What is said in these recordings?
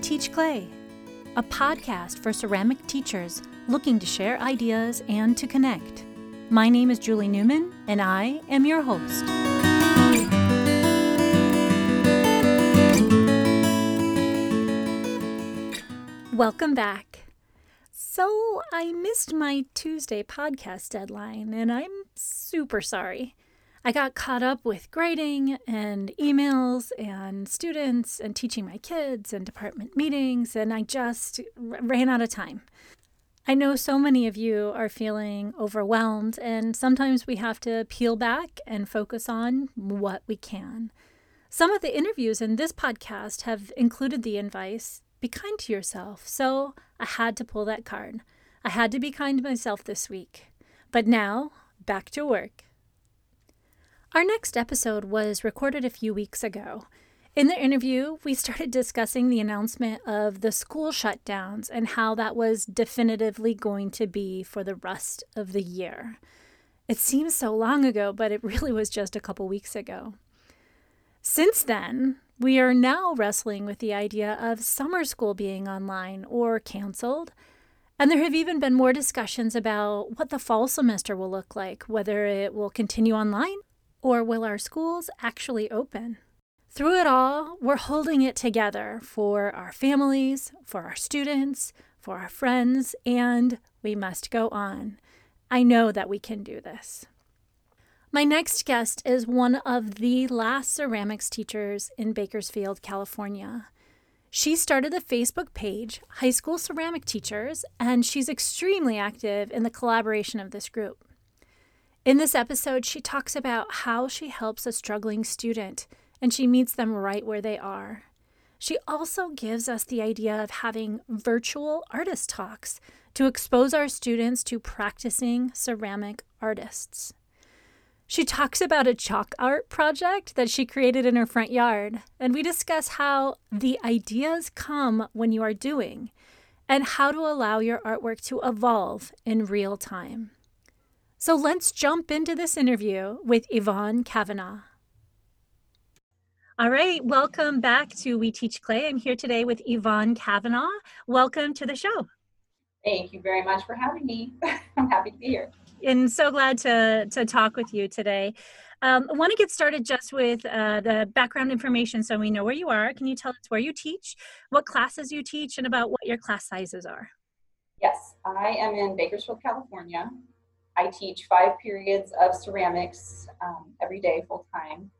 Teach Clay, a podcast for ceramic teachers looking to share ideas and to connect. My name is Julie Newman, and I am your host. Welcome back. So, I missed my Tuesday podcast deadline, and I'm super sorry. I got caught up with grading and emails and students and teaching my kids and department meetings, and I just ran out of time. I know so many of you are feeling overwhelmed, and sometimes we have to peel back and focus on what we can. Some of the interviews in this podcast have included the advice be kind to yourself, so I had to pull that card. I had to be kind to myself this week. But now, back to work. Our next episode was recorded a few weeks ago. In the interview, we started discussing the announcement of the school shutdowns and how that was definitively going to be for the rest of the year. It seems so long ago, but it really was just a couple weeks ago. Since then, we are now wrestling with the idea of summer school being online or canceled. And there have even been more discussions about what the fall semester will look like, whether it will continue online or will our schools actually open? Through it all, we're holding it together for our families, for our students, for our friends, and we must go on. I know that we can do this. My next guest is one of the last ceramics teachers in Bakersfield, California. She started the Facebook page High School Ceramic Teachers, and she's extremely active in the collaboration of this group. In this episode, she talks about how she helps a struggling student and she meets them right where they are. She also gives us the idea of having virtual artist talks to expose our students to practicing ceramic artists. She talks about a chalk art project that she created in her front yard, and we discuss how the ideas come when you are doing and how to allow your artwork to evolve in real time. So let's jump into this interview with Yvonne Kavanaugh. All right, welcome back to We Teach Clay. I'm here today with Yvonne Kavanaugh. Welcome to the show. Thank you very much for having me. I'm happy to be here. And so glad to, to talk with you today. Um, I want to get started just with uh, the background information so we know where you are. Can you tell us where you teach, what classes you teach, and about what your class sizes are? Yes, I am in Bakersfield, California. I teach five periods of ceramics um, every day full time.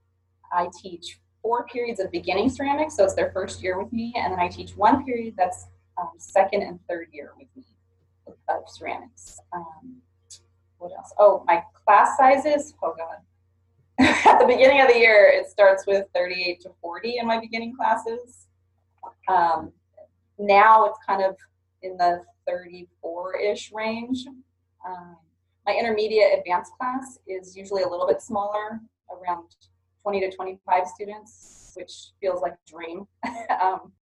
I teach four periods of beginning ceramics, so it's their first year with me, and then I teach one period that's um, second and third year with me of, ceramics. Um, what else? Oh, my class sizes. Oh God. At the beginning of the year, it starts with 38 to 40 in my beginning classes. Um, now it's kind of in the 34 ish range. Um, my intermediate advanced class is usually a little bit smaller, around 20 to 25 students, which feels like a dream. um,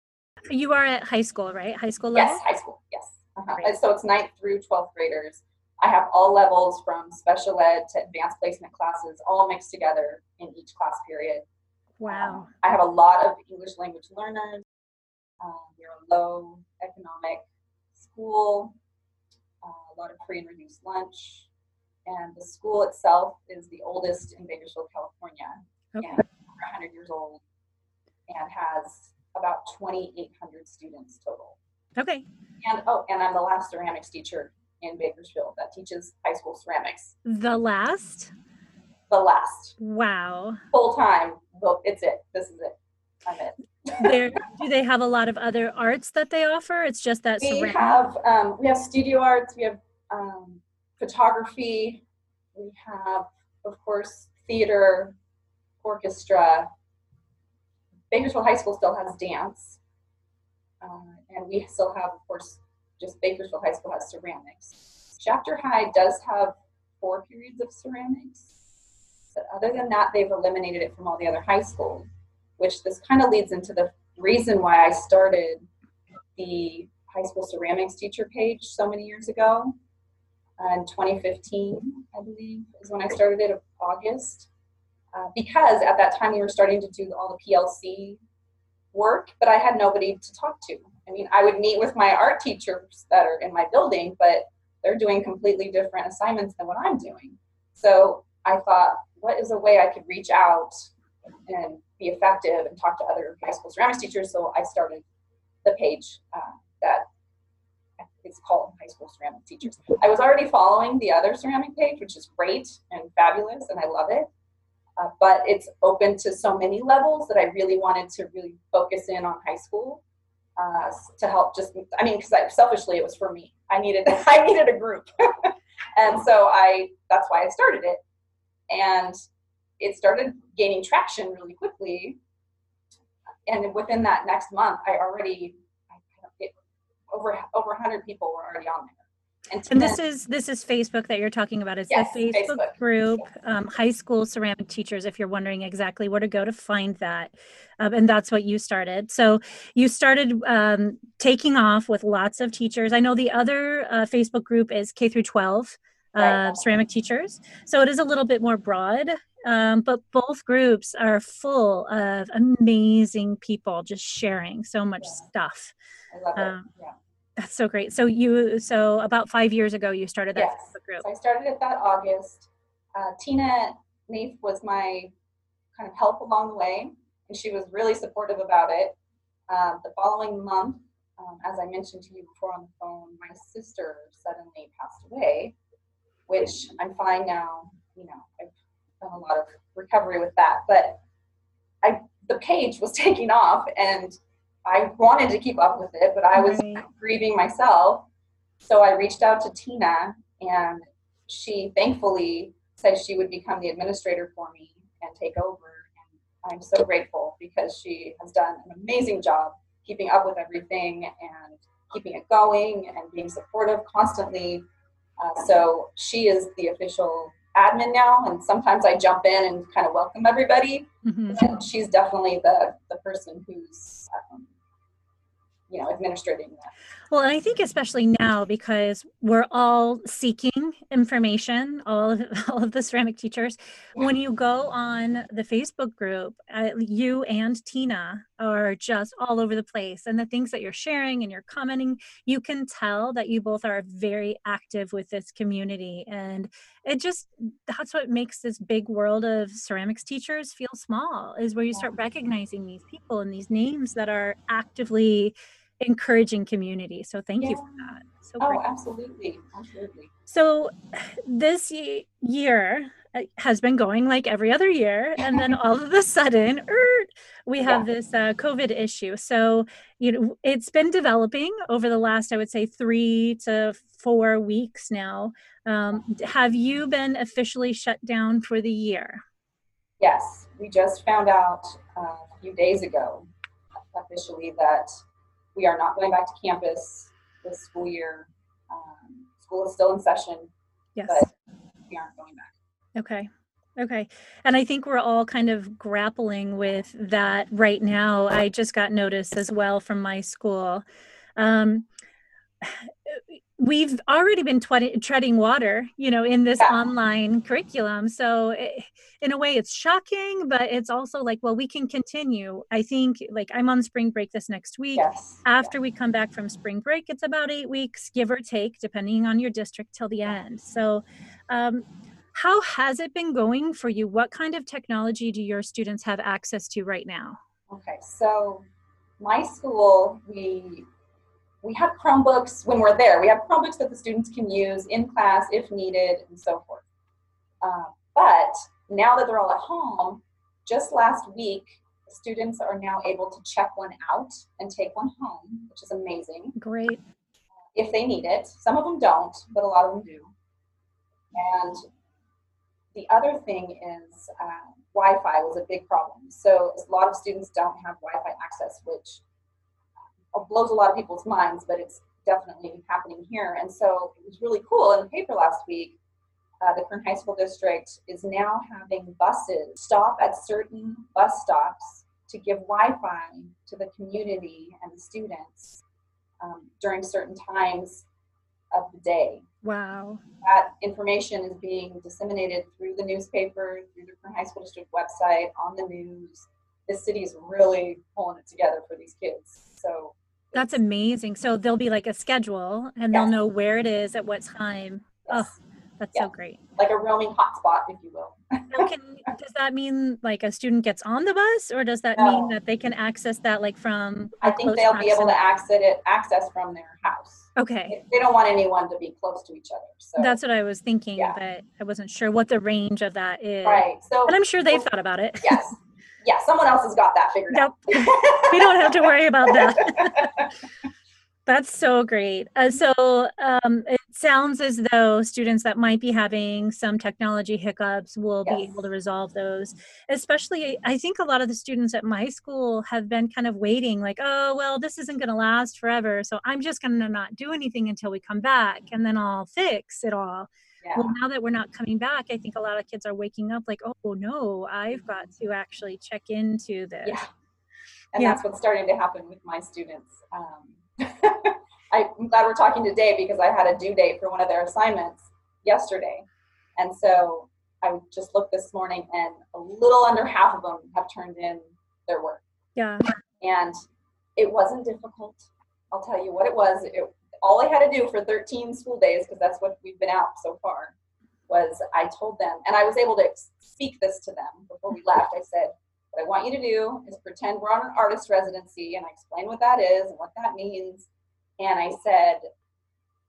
you are at high school, right? High school level? Yes, high school, yes. Uh-huh. So it's ninth through 12th graders. I have all levels from special ed to advanced placement classes all mixed together in each class period. Wow. Um, I have a lot of English language learners. Um, we're a low economic school, uh, a lot of free and reduced lunch and the school itself is the oldest in Bakersfield, California, okay. and 100 years old, and has about 2,800 students total. Okay. And oh, and I'm the last ceramics teacher in Bakersfield that teaches high school ceramics. The last. The last. Wow. Full time. It's it. This is it. I'm it. there, do they have a lot of other arts that they offer? It's just that we ceramic. have um, we have studio arts. We have um, photography. We have, of course, theater, orchestra. Bakersfield High School still has dance. Uh, and we still have, of course, just Bakersfield High School has ceramics. Shafter High does have four periods of ceramics. But other than that, they've eliminated it from all the other high schools, which this kind of leads into the reason why I started the high school ceramics teacher page so many years ago in 2015, I believe, is when I started it, August. Uh, because at that time we were starting to do all the PLC work, but I had nobody to talk to. I mean, I would meet with my art teachers that are in my building, but they're doing completely different assignments than what I'm doing. So I thought, what is a way I could reach out and be effective and talk to other high school ceramics teachers? So I started the page uh, that is called High School Ceramic Teachers. I was already following the other ceramic page, which is great and fabulous, and I love it. Uh, but it's open to so many levels that I really wanted to really focus in on high school uh, to help. Just, I mean, because selfishly it was for me. I needed, I needed a group, and so I. That's why I started it, and it started gaining traction really quickly. And within that next month, I already over over 100 people were already on there. And, and this is this is Facebook that you're talking about. It's yes, the Facebook, Facebook. group, um, high school ceramic teachers. If you're wondering exactly where to go to find that, um, and that's what you started. So you started um, taking off with lots of teachers. I know the other uh, Facebook group is K through 12 uh, right. ceramic teachers. So it is a little bit more broad, um, but both groups are full of amazing people just sharing so much yeah. stuff. I love it. Um, yeah. That's so great. So you, so about five years ago, you started that yes. group. So I started it that August. Uh, Tina Neef was my kind of help along the way, and she was really supportive about it. Um, the following month, um, as I mentioned to you before on the phone, my sister suddenly passed away, which I'm fine now. You know, I've done a lot of recovery with that, but I the page was taking off, and I wanted to keep up with it, but I was right. grieving myself. So I reached out to Tina, and she thankfully said she would become the administrator for me and take over. And I'm so grateful because she has done an amazing job keeping up with everything and keeping it going and being supportive constantly. Uh, so she is the official admin now, and sometimes I jump in and kind of welcome everybody. Mm-hmm. And she's definitely the the person who's um, you know administrating that well and i think especially now because we're all seeking information all of all of the ceramic teachers. When you go on the facebook group uh, you and tina are just all over the place and the things that you're sharing and you're commenting you can tell that you both are very active with this community and it just that's what makes this big world of ceramics teachers feel small is where you start recognizing these people and these names that are actively encouraging community. So thank yeah. you for that. So oh, great. absolutely, absolutely. So this year uh, has been going like every other year, and then all of a sudden, er, we have yeah. this uh, COVID issue. So you know, it's been developing over the last, I would say, three to four weeks now. Um, have you been officially shut down for the year? Yes, we just found out uh, a few days ago officially that we are not going back to campus this school year. Um, school is still in session, yes. but we aren't going back. Okay. Okay. And I think we're all kind of grappling with that right now. I just got notice as well from my school. Um, we've already been treading water, you know, in this yeah. online curriculum. So, it, in a way, it's shocking, but it's also like, well, we can continue. I think, like, I'm on spring break this next week. Yes. After we come back from spring break, it's about eight weeks, give or take, depending on your district, till the end. So, um, how has it been going for you? What kind of technology do your students have access to right now? Okay, so my school, we we have Chromebooks when we're there. We have Chromebooks that the students can use in class if needed and so forth. Uh, but now that they're all at home, just last week, students are now able to check one out and take one home, which is amazing. Great. If they need it. Some of them don't, but a lot of them do. And the other thing is uh, Wi Fi was a big problem. So a lot of students don't have Wi Fi access, which blows a lot of people's minds, but it's definitely happening here. And so it was really cool. In the paper last week, uh, the Kern High School District is now having buses stop at certain bus stops to give Wi-Fi to the community and the students um, during certain times of the day. Wow. That information is being disseminated through the newspaper, through the Kern High School District website, on the news. this city is really pulling it together for these kids. So that's amazing. So there'll be like a schedule and they'll know where it is at what time. Yes. Oh, that's yeah. so great. Like a roaming hotspot, if you will. can, does that mean like a student gets on the bus or does that no. mean that they can access that like from I think they'll be able to access it access from their house. Okay. They don't want anyone to be close to each other. So that's what I was thinking, yeah. but I wasn't sure what the range of that is. Right. So and I'm sure they've thought about it. Yes. Yeah, someone else has got that figured yep. out. we don't have to worry about that. That's so great. Uh, so um, it sounds as though students that might be having some technology hiccups will yes. be able to resolve those. Especially, I think a lot of the students at my school have been kind of waiting, like, oh, well, this isn't going to last forever. So I'm just going to not do anything until we come back and then I'll fix it all. Yeah. Well, now that we're not coming back, I think a lot of kids are waking up like, oh, no, I've got to actually check into this. Yeah. And yeah. that's what's starting to happen with my students. Um, I'm glad we're talking today because I had a due date for one of their assignments yesterday. And so I just looked this morning and a little under half of them have turned in their work. Yeah. And it wasn't difficult. I'll tell you what it was. It, all I had to do for 13 school days, because that's what we've been out so far, was I told them, and I was able to speak this to them before we left. I said, what I want you to do is pretend we're on an artist residency and I explain what that is and what that means. And I said,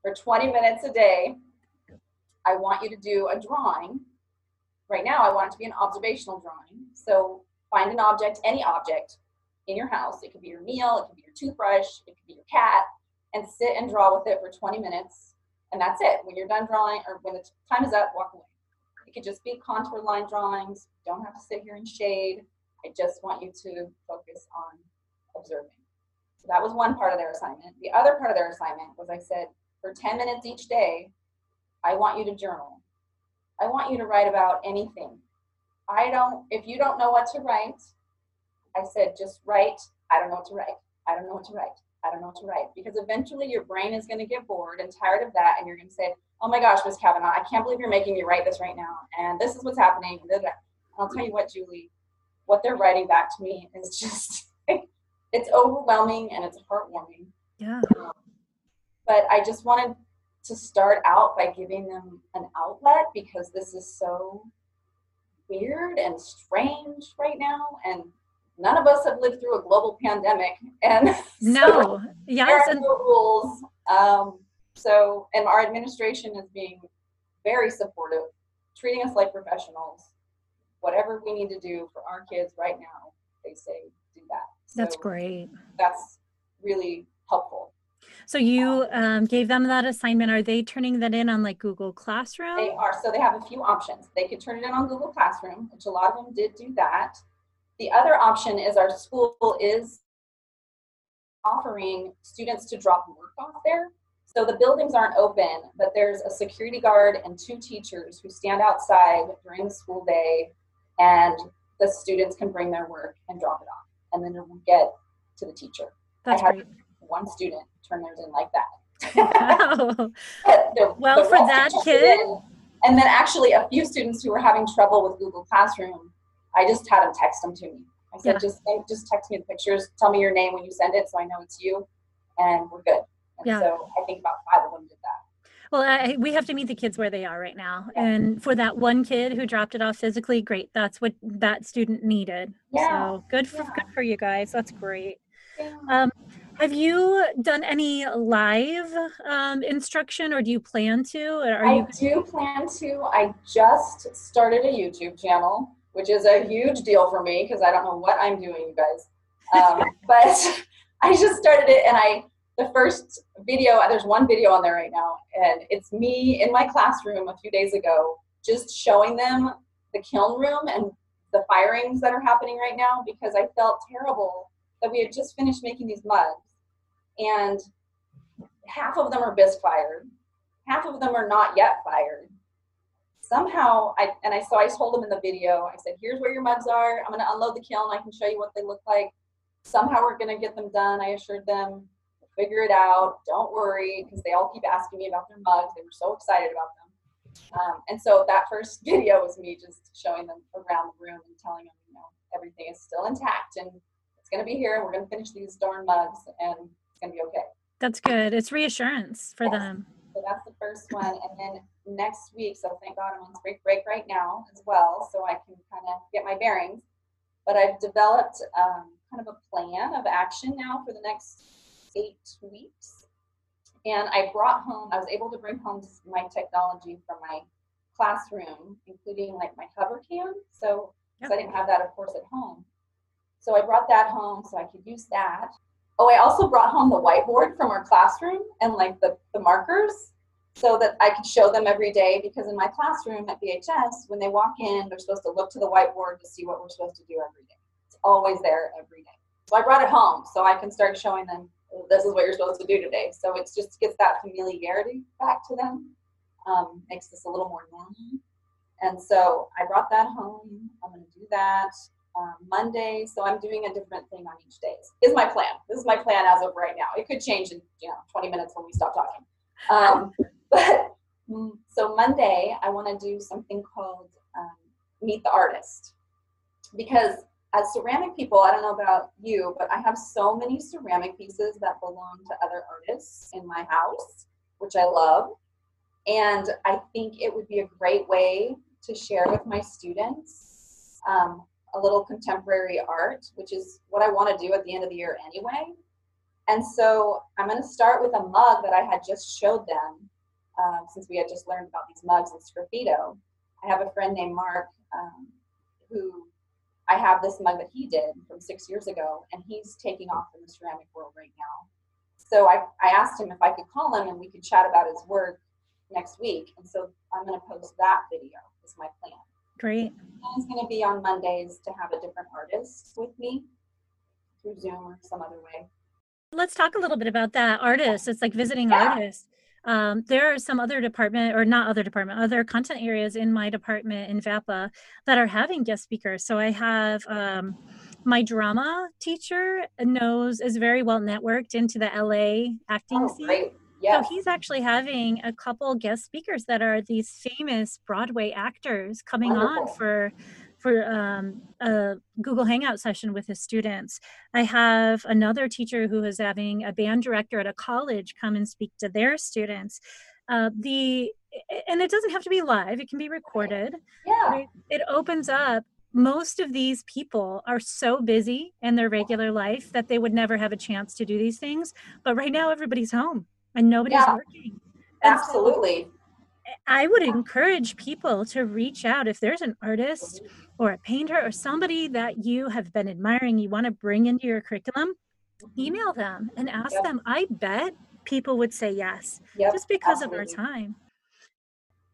for 20 minutes a day, I want you to do a drawing. Right now, I want it to be an observational drawing. So find an object, any object in your house. It could be your meal, it could be your toothbrush, it could be your cat, and sit and draw with it for 20 minutes. And that's it. When you're done drawing, or when the time is up, walk away. It could just be contour line drawings. Don't have to sit here in shade. I just want you to focus on observing. So that was one part of their assignment. The other part of their assignment was I said, for 10 minutes each day, I want you to journal. I want you to write about anything. I don't, if you don't know what to write, I said, just write, I don't know what to write. I don't know what to write. I don't know what to write. Because eventually your brain is going to get bored and tired of that. And you're going to say, oh my gosh, Miss Kavanaugh, I can't believe you're making me write this right now. And this is what's happening. And I'll tell you what, Julie, what they're writing back to me is just it's overwhelming and it's heartwarming. Yeah. Um, but I just wanted to start out by giving them an outlet because this is so weird and strange right now and none of us have lived through a global pandemic and no so yes and no rules um, so and our administration is being very supportive treating us like professionals whatever we need to do for our kids right now, they say do that. So that's great. That's really helpful. So you um, um, gave them that assignment. Are they turning that in on like Google Classroom? They are. So they have a few options. They could turn it in on Google Classroom, which a lot of them did do that. The other option is our school is offering students to drop work off there. So the buildings aren't open, but there's a security guard and two teachers who stand outside during the school day and the students can bring their work and drop it off, and then it will get to the teacher. That's I had great. one student turn theirs in like that. Wow. well, for that kid. And then actually, a few students who were having trouble with Google Classroom, I just had them text them to me. I said, yeah. just just text me the pictures. Tell me your name when you send it, so I know it's you, and we're good. And yeah. so I think about five of them did that. Well, I, we have to meet the kids where they are right now. And for that one kid who dropped it off physically, great. That's what that student needed. Yeah. So good for yeah. good for you guys. That's great. Yeah. Um, have you done any live um, instruction, or do you plan to? Or I you- do plan to. I just started a YouTube channel, which is a huge deal for me because I don't know what I'm doing, you guys. Um, but I just started it, and I the first video, there's one video on there right now, and it's me in my classroom a few days ago, just showing them the kiln room and the firings that are happening right now because I felt terrible that we had just finished making these mugs and half of them are bisque fired, half of them are not yet fired. Somehow, I and I so I told them in the video, I said, "Here's where your mugs are. I'm going to unload the kiln. I can show you what they look like. Somehow, we're going to get them done." I assured them figure it out. Don't worry, because they all keep asking me about their mugs. They were so excited about them. Um, and so that first video was me just showing them around the room and telling them, you know, everything is still intact and it's going to be here and we're going to finish these darn mugs and it's going to be okay. That's good. It's reassurance for Yes. them. So that's the first one. And then next week, so thank God I'm on spring break right now as well, so I can kind of get my bearings. But I've developed um, kind of a plan of action now for the next eight weeks. And I brought home, I was able to bring home my technology from my classroom, including like my hover cam. So, 'cause I didn't have that, of course, at home. So I brought that home so I could use that. Oh, I also brought home the whiteboard from our classroom and like the, the markers so that I could show them every day because in my classroom at BHS, when they walk in, they're supposed to look to the whiteboard to see what we're supposed to do every day. It's always there every day. So I brought it home so I can start showing them "Oh, this is what you're supposed to do today. So it just gets that familiarity back to them, um, makes this a little more normal. And so I brought that home. I'm going to do that um, Monday. So I'm doing a different thing on each day. Is my plan. This is my plan as of right now. It could change in you know 20 minutes when we stop talking. Um, but so Monday, I want to do something called um, Meet the Artist because as ceramic people, I don't know about you, but I have so many ceramic pieces that belong to other artists in my house, which I love. And I think it would be a great way to share with my students um, a little contemporary art, which is what I want to do at the end of the year anyway. And so I'm going to start with a mug that I had just showed them um, since we had just learned about these mugs and Sgraffito. I have a friend named Mark um, who I have this mug that he did from six years ago, and he's taking off in the ceramic world right now. So I, I asked him if I could call him and we could chat about his work next week. And so I'm going to post that video, is my plan. Great. It's going to be on Mondays to have a different artist with me through Zoom or some other way. Let's talk a little bit about that. artist. it's like visiting Yeah. artists. Um, there are some other department, or not other department, other content areas in my department in VAPA that are having guest speakers. So I have um, my drama teacher knows is very well networked into the LA acting Oh, scene. great. Yes. So he's actually having a couple guest speakers that are these famous Broadway actors coming on for for um, a Google Hangout session with his students. I have another teacher who is having a band director at a college come and speak to their students. Uh, the and it doesn't have to be live; it can be recorded. yeah. Right? It opens up. Most of these people are so busy in their regular life that they would never have a chance to do these things. But right now, everybody's home and nobody's Yeah. working. And so Absolutely. I would encourage people to reach out if there's an artist or a painter or somebody that you have been admiring, you want to bring into your curriculum, mm-hmm. email them and ask Yep. them. I bet people would say yes Yep. just because of our time.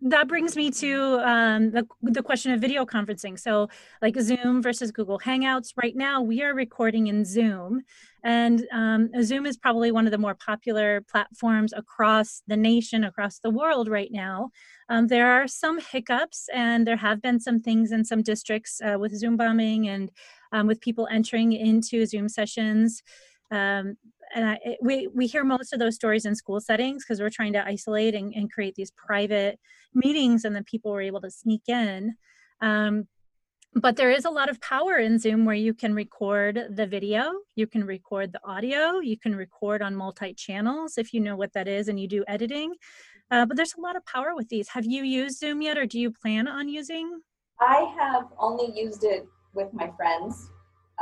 That brings me to um, the, the question of video conferencing. So, like Zoom versus Google Hangouts. Right now, we are recording in Zoom, and um, Zoom is probably one of the more popular platforms across the nation, across the world right now. Um, there are some hiccups, and there have been some things in some districts uh, with Zoom bombing and um, with people entering into Zoom sessions. Um, and I, it- we we hear most of those stories in school settings because we're trying to isolate and, and create these private meetings, and then people were able to sneak in. Um, but there is a lot of power in Zoom where you can record the video, you can record the audio, you can record on multi channels if you know what that is and you do editing. Uh, but there's a lot of power with these. Have you used Zoom yet, or do you plan on using? I have only used it with my friends.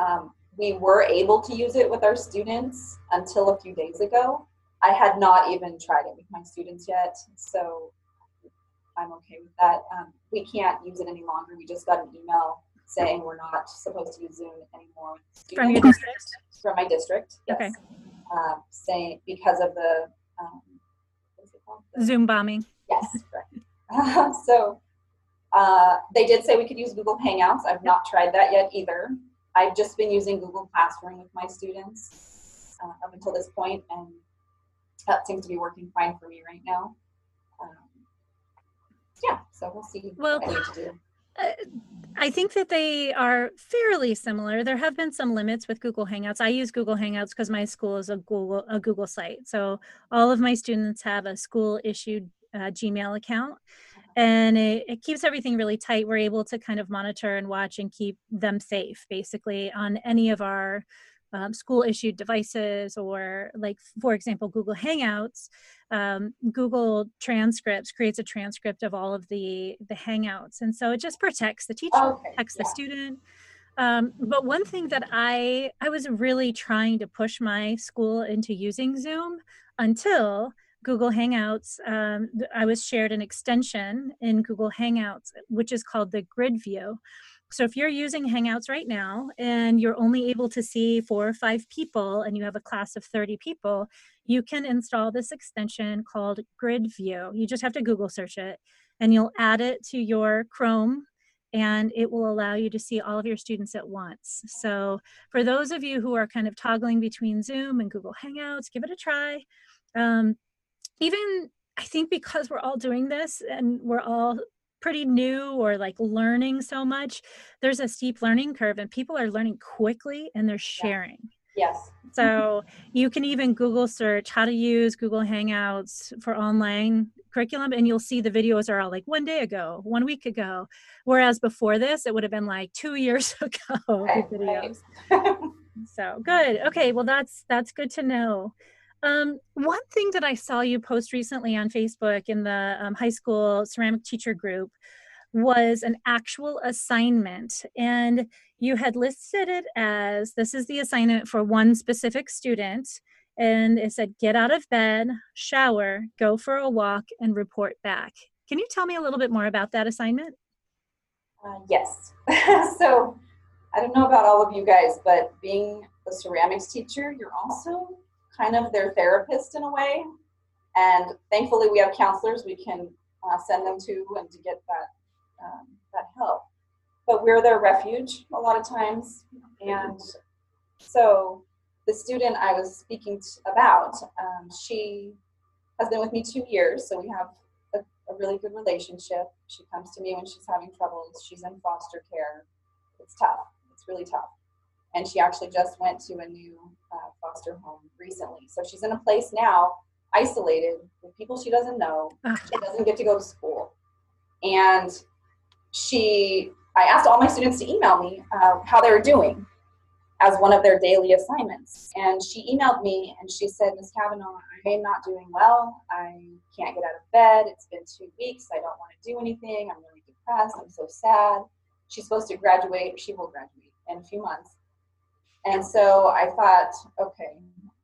Um, we were able to use it with our students until a few days ago. I had not even tried it with my students yet, so I'm okay with that. Um, we can't use it any longer. We just got an email saying we're not supposed to use Zoom anymore From your district? from my district. Yes. Okay. Um, saying because of the um, what's it called? The- Zoom bombing. Yes, correct. so uh, they did say we could use Google Hangouts. I've not tried that yet either. I've just been using Google Classroom with my students uh, up until this point, and that seems to be working fine for me right now. Um, yeah, so we'll see Well, what I need to do. Uh, I think that they are fairly similar. There have been some limits with Google Hangouts. I use Google Hangouts because my school is a Google a Google site. So all of my students have a school issued uh, Gmail account. And it, it keeps everything really tight. We're able to kind of monitor and watch and keep them safe, basically, on any of our um, school issued devices or like for example google hangouts um, google transcripts creates a transcript of all of the the hangouts and so it just protects the teacher okay. protects yeah. the student um, but one thing that i i was really trying to push my school into using zoom until google hangouts um, i was shared an extension in google hangouts which is called the grid view so if you're using Hangouts right now and you're only able to see four or five people and you have a class of 30 people, you can install this extension called Grid View. You just have to Google search it and you'll add it to your Chrome and it will allow you to see all of your students at once. So for those of you who are kind of toggling between Zoom and Google Hangouts, give it a try. Um, even I think because we're all doing this and we're all pretty new or like learning so much, there's a steep learning curve and people are learning quickly and they're sharing. Yes. So you can even Google search how to use Google Hangouts for online curriculum and you'll see the videos are all like one day ago, one week ago. Whereas before this, it would have been like two years ago right, videos. Right. so good. Okay, well that's that's good to know. Um, one thing that I saw you post recently on Facebook in the um, high school ceramic teacher group was an actual assignment. And you had listed it as this is the assignment for one specific student. And it said, get out of bed, shower, go for a walk, and report back. Can you tell me a little bit more about that assignment? Uh, yes. so I don't know about all of you guys, but being a ceramics teacher, you're also kind of their therapist in a way. And thankfully, we have counselors we can uh, send them to and to get that um, that help. But we're their refuge a lot of times, and so the student I was speaking about, um, she has been with me two years, so we have a, a, really good relationship. She comes to me when she's having troubles. She's in foster care. It's tough. It's really tough and she actually just went to a new uh, foster home recently. So she's in a place now, isolated with people she doesn't know. She doesn't get to go to school, and she. I asked all my students to email me uh, how they were doing as one of their daily assignments. And she emailed me and she said, Miss Kavanaugh, I am not doing well. I can't get out of bed. It's been two weeks. I don't want to do anything. I'm really depressed. I'm so sad. She's supposed to graduate. She will graduate in a few months. And so I thought, okay,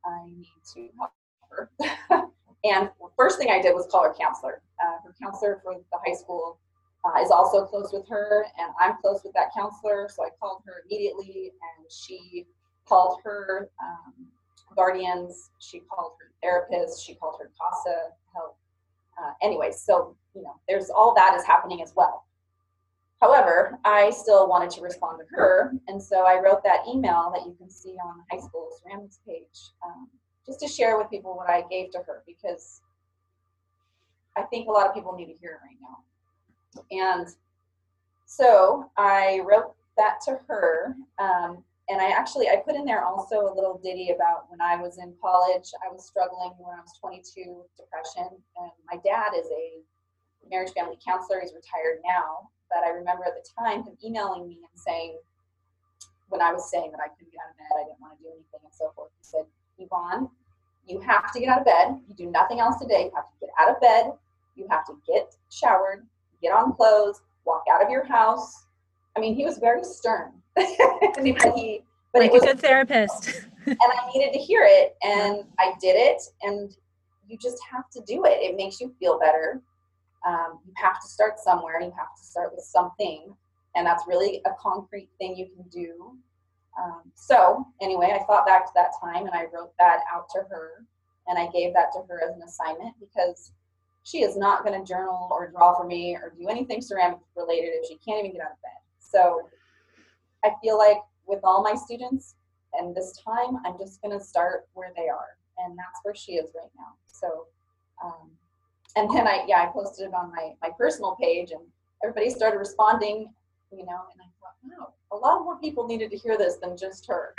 I need to help her. and first thing I did was call her counselor. Uh, her counselor for the high school uh, is also close with her, and I'm close with that counselor. So I called her immediately, and she called her um, guardians. She called her therapist. She called her CASA help. Uh, anyway, so you know, there's all that is happening as well. However, I still wanted to respond to her, and so I wrote that email that you can see on the high school ceramics page, um, just to share with people what I gave to her because I think a lot of people need to hear it right now. And so I wrote that to her, um, and I actually I put in there also a little ditty about when I was in college. I was struggling when I was 22 with depression, and my dad is a marriage family counselor. He's retired now, but I remember at the time him emailing me and saying, when I was saying that I couldn't get out of bed, I didn't want to do anything and so forth, he said, Yvonne, you have to get out of bed. You do nothing else today. You have to get out of bed. You have to get showered, get on clothes, walk out of your house. I mean, he was very stern. but he, but like a good therapist. and I needed to hear it, and I did it. And you just have to do it. It makes you feel better um, you have to start somewhere you have to start with something. And that's really a concrete thing you can do. Um, so anyway i thought back to that time and i wrote that out to her. And i gave that to her as an assignment because she is not going to journal or draw for me or do anything ceramic related if she can't even get out of bed. So i feel like with all my students and this time i'm just going to start where they are. And that's where she is right now. So um, and then I yeah I posted it on my my personal page and everybody started responding, you know, and I thought, wow, a lot more people needed to hear this than just her.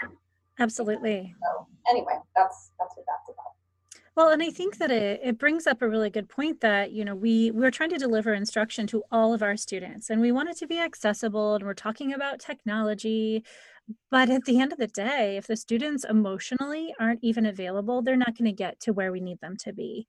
Absolutely. So anyway, that's that's what that's about. Well, and I think that it, it brings up a really good point that, you know, we we're trying to deliver instruction to all of our students and we want it to be accessible and we're talking about technology. But at the end of the day, if the students emotionally aren't even available, they're not going to get to where we need them to be.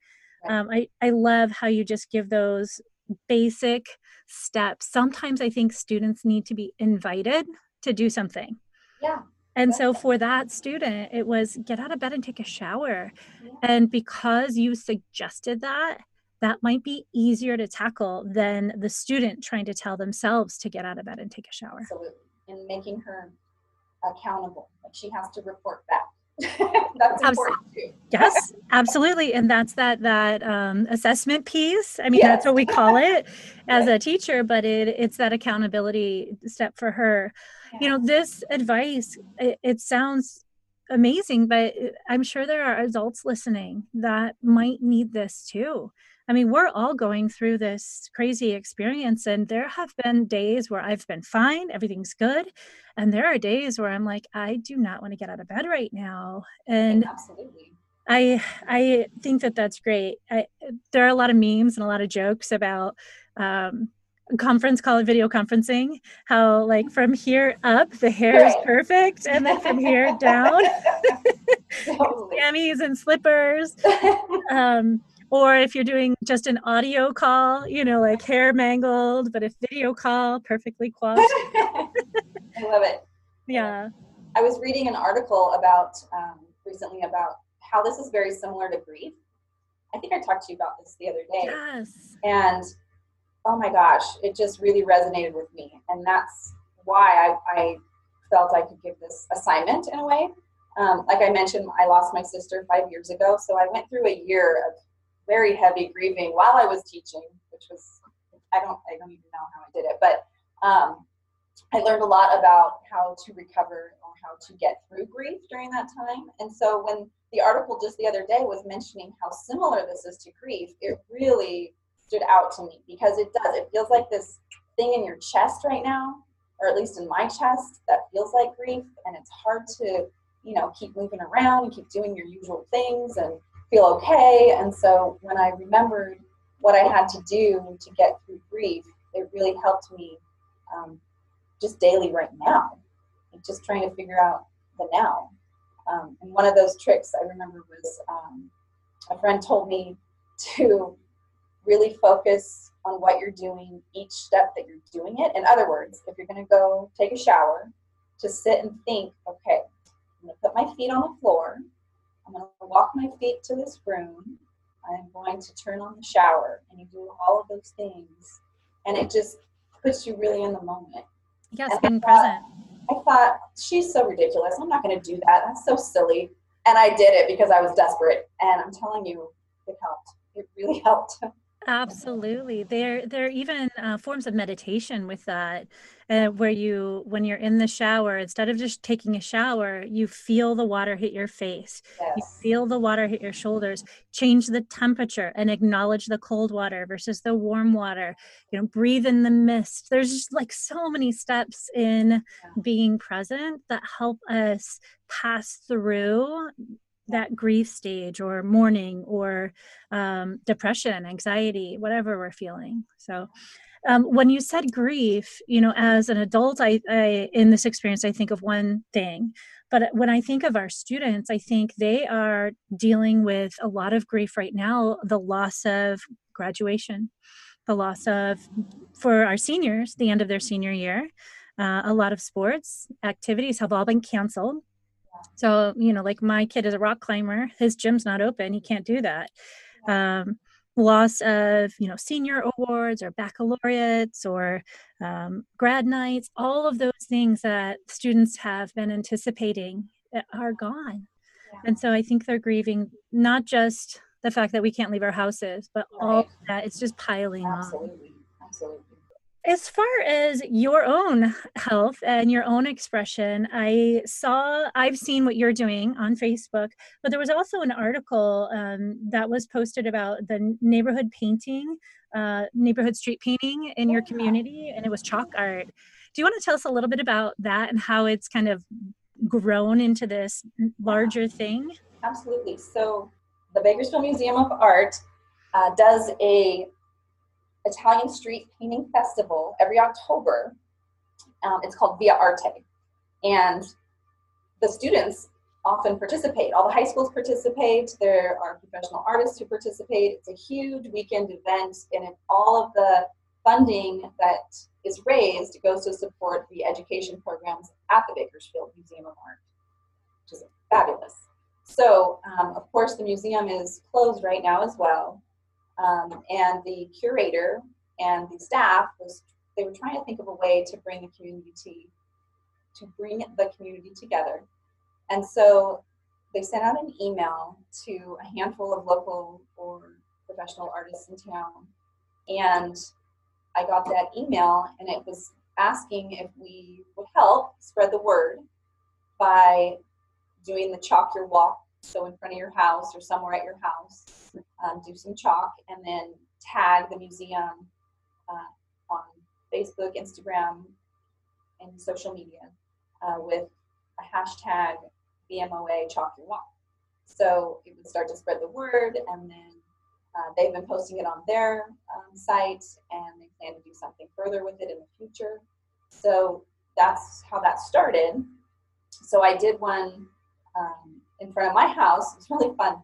Um, I, I love how you just give those basic steps. Sometimes I think students need to be invited to do something. Yeah. And so for that student, it was get out of bed and take a shower. Yeah. And because you suggested that, that might be easier to tackle than the student trying to tell themselves to get out of bed and take a shower. Absolutely. And making her accountable. Like she has to report back. That's important too. Yes, absolutely. And that's that that um, assessment piece. I mean, that's what we call it as Right. a teacher, but it it's that accountability step for her. You know, this advice, it, it sounds amazing, but I'm sure there are adults listening that might need this too. I mean, we're all going through this crazy experience, and there have been days where I've been fine, everything's good. And there are days where I'm like, I do not want to get out of bed right now. And Absolutely. I I think that that's great. I, there are a lot of memes and a lot of jokes about um, conference call and video conferencing. How like from here up the hair is perfect, and then from here down, Totally. jammies and slippers. Um, or if you're doing just an audio call, you know, like hair mangled, but a video call, perfectly coiffed. I love it. Yeah. I was reading an article about um, recently about how this is very similar to grief. I think I talked to you about this the other day. Yes. and oh my gosh it just really resonated with me and that's why i, I felt i could give this assignment in a way um, like i mentioned i lost my sister five years ago so i went through a year of very heavy grieving while i was teaching which was i don't i don't even know how i did it but um, i learned a lot about how to recover or how to get through grief during that time and so when the article just the other day was mentioning how similar this is to grief it really stood out to me because it does. It feels like this thing in your chest right now, or at least in my chest, that feels like grief, and it's hard to, you know, keep moving around and keep doing your usual things and feel okay. And so when I remembered what I had to do to get through grief, it really helped me um, just daily right now, like just trying to figure out the now. Um, and one of those tricks I remember was um, a friend told me to really focus on what you're doing each step that you're doing it. In other words, if you're going to go take a shower, to sit and think, okay, I'm going to put my feet on the floor. I'm going to walk my feet to this room. I'm going to turn on the shower. And you do all of those things. And it just puts you really in the moment. Yes, And I being thought- present. I thought, she's so ridiculous. I'm not going to do that. That's so silly. And I did it because I was desperate. And I'm telling you, it helped. It really helped. Absolutely. There, there are even uh, forms of meditation with that, uh, where you, when you're in the shower, instead of just taking a shower, you feel the water hit your face. You feel the water hit your shoulders. Change the temperature and acknowledge the cold water versus the warm water. You know, breathe in the mist. There's just like so many steps in being present that help us pass through that grief stage or mourning or um, depression, anxiety, whatever we're feeling. So, um, when you said grief, you know, as an adult, I, I in this experience, I think of one thing. But when I think of our students, I think they are dealing with a lot of grief right now the loss of graduation, the loss of, for our seniors, the end of their senior year. Uh, a lot of sports activities have all been canceled. So, you know, like my kid is a rock climber, his gym's not open, he can't do that. Um, loss of, you know, senior awards or baccalaureates or um, grad nights, all of those things that students have been anticipating uh, are gone. Yeah. And so I think they're grieving not just the fact that we can't leave our houses, but all Right. of that it's just piling on. Absolutely. As far as your own health and your own expression, I saw, I've seen what you're doing on Facebook, but there was also an article um, that was posted about the neighborhood painting, uh, neighborhood street painting in your community, and it was chalk art. Do you want to tell us a little bit about that and how it's kind of grown into this larger thing? Absolutely. So the Bakersfield Museum of Art uh, does a Italian street painting festival every October. Um, it's called Via Arte, and the students often participate. All the high schools participate. There are professional artists who participate. It's a huge weekend event, and all of the funding that is raised goes to support the education programs at the Bakersfield Museum of Art, which is fabulous. So, um, of course, the museum is closed right now as well. Um, and the curator and the staff was they were trying to think of a way to bring the community to bring the community together. And so they sent out an email to a handful of local or professional artists in town. And I got that email and it was asking if we would help spread the word by doing the chalk your walk. So in front of your house or somewhere at your house, um, do some chalk and then tag the museum uh, on Facebook, Instagram, and social media uh, with a hashtag BMOA Chalk Your Walk. So it would start to spread the word, and then uh, they've been posting it on their um, site, and they plan to do something further with it in the future. So that's how that started. So I did one um, in front of my house. It's really fun.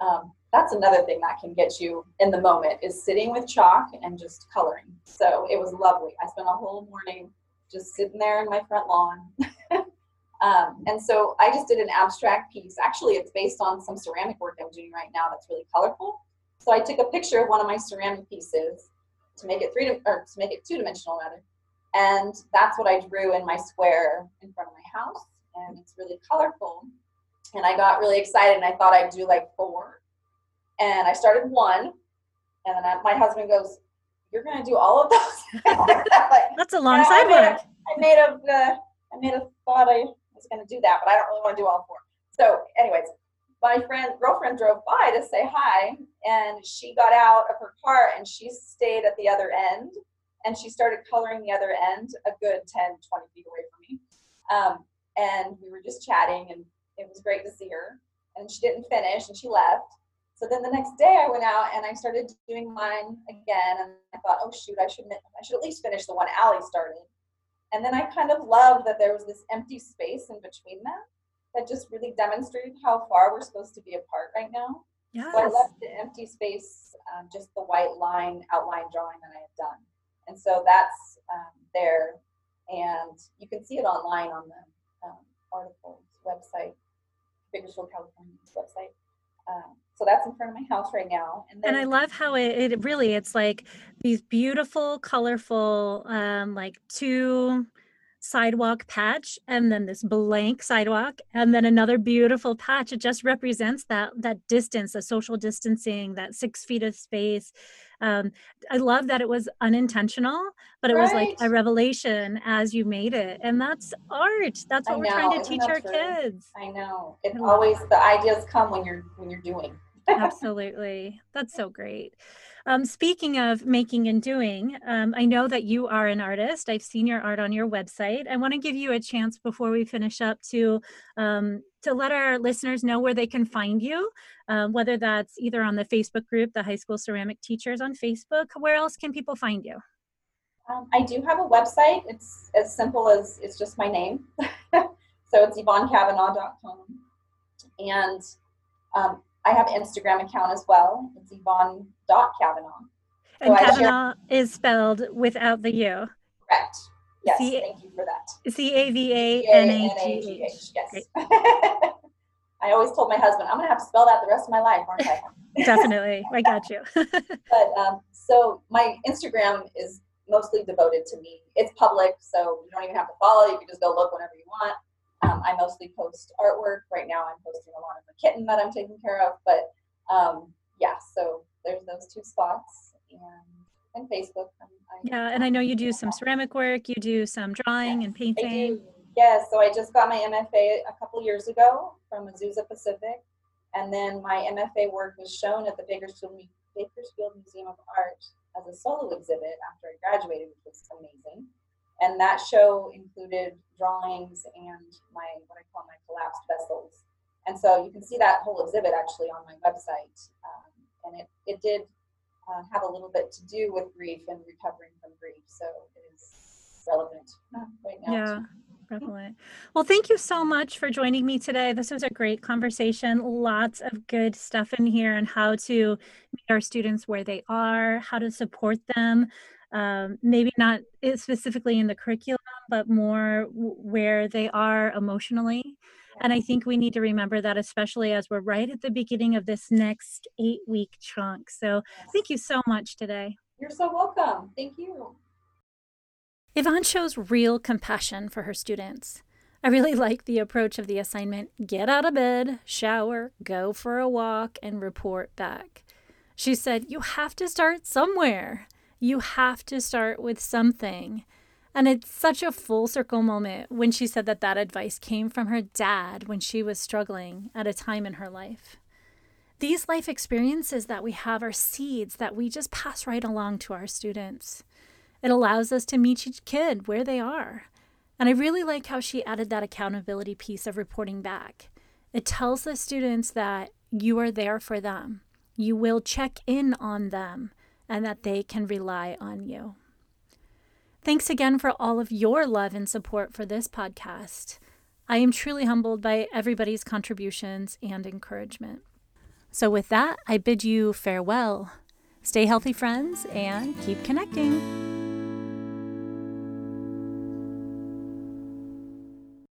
Um, that's another thing that can get you in the moment is sitting with chalk and just coloring. So it was lovely. I spent a whole morning just sitting there in my front lawn. um, and so I just did an abstract piece. Actually, it's based on some ceramic work I'm doing right now that's really colorful. So I took a picture of one of my ceramic pieces to make it three or to make it two dimensional rather. And that's what I drew in my square in front of my house. And it's really colorful. And I got really excited and I thought I'd do like four. And I started one. And then I, my husband goes, You're gonna do all of those? that's a long sidewalk. I made a, uh, I made a thought I was gonna do that, but I don't really want to do all four. So, anyways, my friend girlfriend drove by to say hi and she got out of her car and she stayed at the other end and she started coloring the other end a good 10 20 feet away from me um, and we were just chatting and it was great to see her and she didn't finish and she left so then the next day i went out and i started doing mine again and i thought oh shoot i should i should at least finish the one Allie started and then i kind of loved that there was this empty space in between them that just really demonstrated how far we're supposed to be apart right now. Yes. So I left the empty space, um, just the white line outline drawing that I had done. And so that's um, there. And you can see it online on the um, article's website, Bakersfield, California's website. Um, so that's in front of my house right now. And, then, and I love how it, it really, it's like these beautiful, colorful, um, like two sidewalk patch and then this blank sidewalk and then another beautiful patch. It just represents that that distance the social distancing that six feet of space. Um, i love that it was unintentional but it right. was like a revelation as you made it. And that's art. That's what I we're know. trying to Isn't teach our true? kids. I know. It's always the ideas come when you're when you're doing. Absolutely. That's so great um, speaking of making and doing, um, I know that you are an artist. I've seen your art on your website. I want to give you a chance before we finish up to um, to let our listeners know where they can find you, uh, whether that's either on the Facebook group, the High School Ceramic Teachers on Facebook. Where else can people find you? Um, I do have a website. It's as simple as it's just my name. so it's yvonnecavanagh.com. And um, I have an Instagram account as well. It's yvonne.cavanagh. And so Cavanagh is spelled without the U. Correct. Yes, C- thank you for that. C A V A N A G H. Yes. I always told my husband, I'm going to have to spell that the rest of my life, aren't I? Definitely. I got you. but um, so my Instagram is mostly devoted to me. It's public, so you don't even have to follow. You can just go look whenever you want. Um, I mostly post artwork. Right now, I'm posting a lot of the kitten that I'm taking care of. But um, yeah, so there's those two spots and and Facebook. I'm, I'm, yeah, and I know you do some ceramic work. You do some drawing yes, and painting. Yes, so I just got my MFA a couple years ago from Azusa Pacific, and then my MFA work was shown at the Bakersfield Bakersfield Museum of Art as a solo exhibit after I graduated, which was amazing. And that show included drawings and my what I call my collapsed vessels. And so you can see that whole exhibit actually on my website. Um, and it, it did uh, have a little bit to do with grief and recovering from grief. So it is relevant right now. Yeah. Definitely. Well, thank you so much for joining me today. This was a great conversation. Lots of good stuff in here on how to meet our students where they are, how to support them. Um, maybe not specifically in the curriculum, but more where they are emotionally. And I think we need to remember that, especially as we're right at the beginning of this next eight week chunk. So thank you so much today. You're so welcome. Thank you. Yvonne shows real compassion for her students. I really like the approach of the assignment get out of bed, shower, go for a walk, and report back. She said, You have to start somewhere. You have to start with something. And it's such a full circle moment when she said that that advice came from her dad when she was struggling at a time in her life. These life experiences that we have are seeds that we just pass right along to our students. It allows us to meet each kid where they are. And I really like how she added that accountability piece of reporting back. It tells the students that you are there for them, you will check in on them, and that they can rely on you. Thanks again for all of your love and support for this podcast. I am truly humbled by everybody's contributions and encouragement. So, with that, I bid you farewell. Stay healthy, friends, and keep connecting.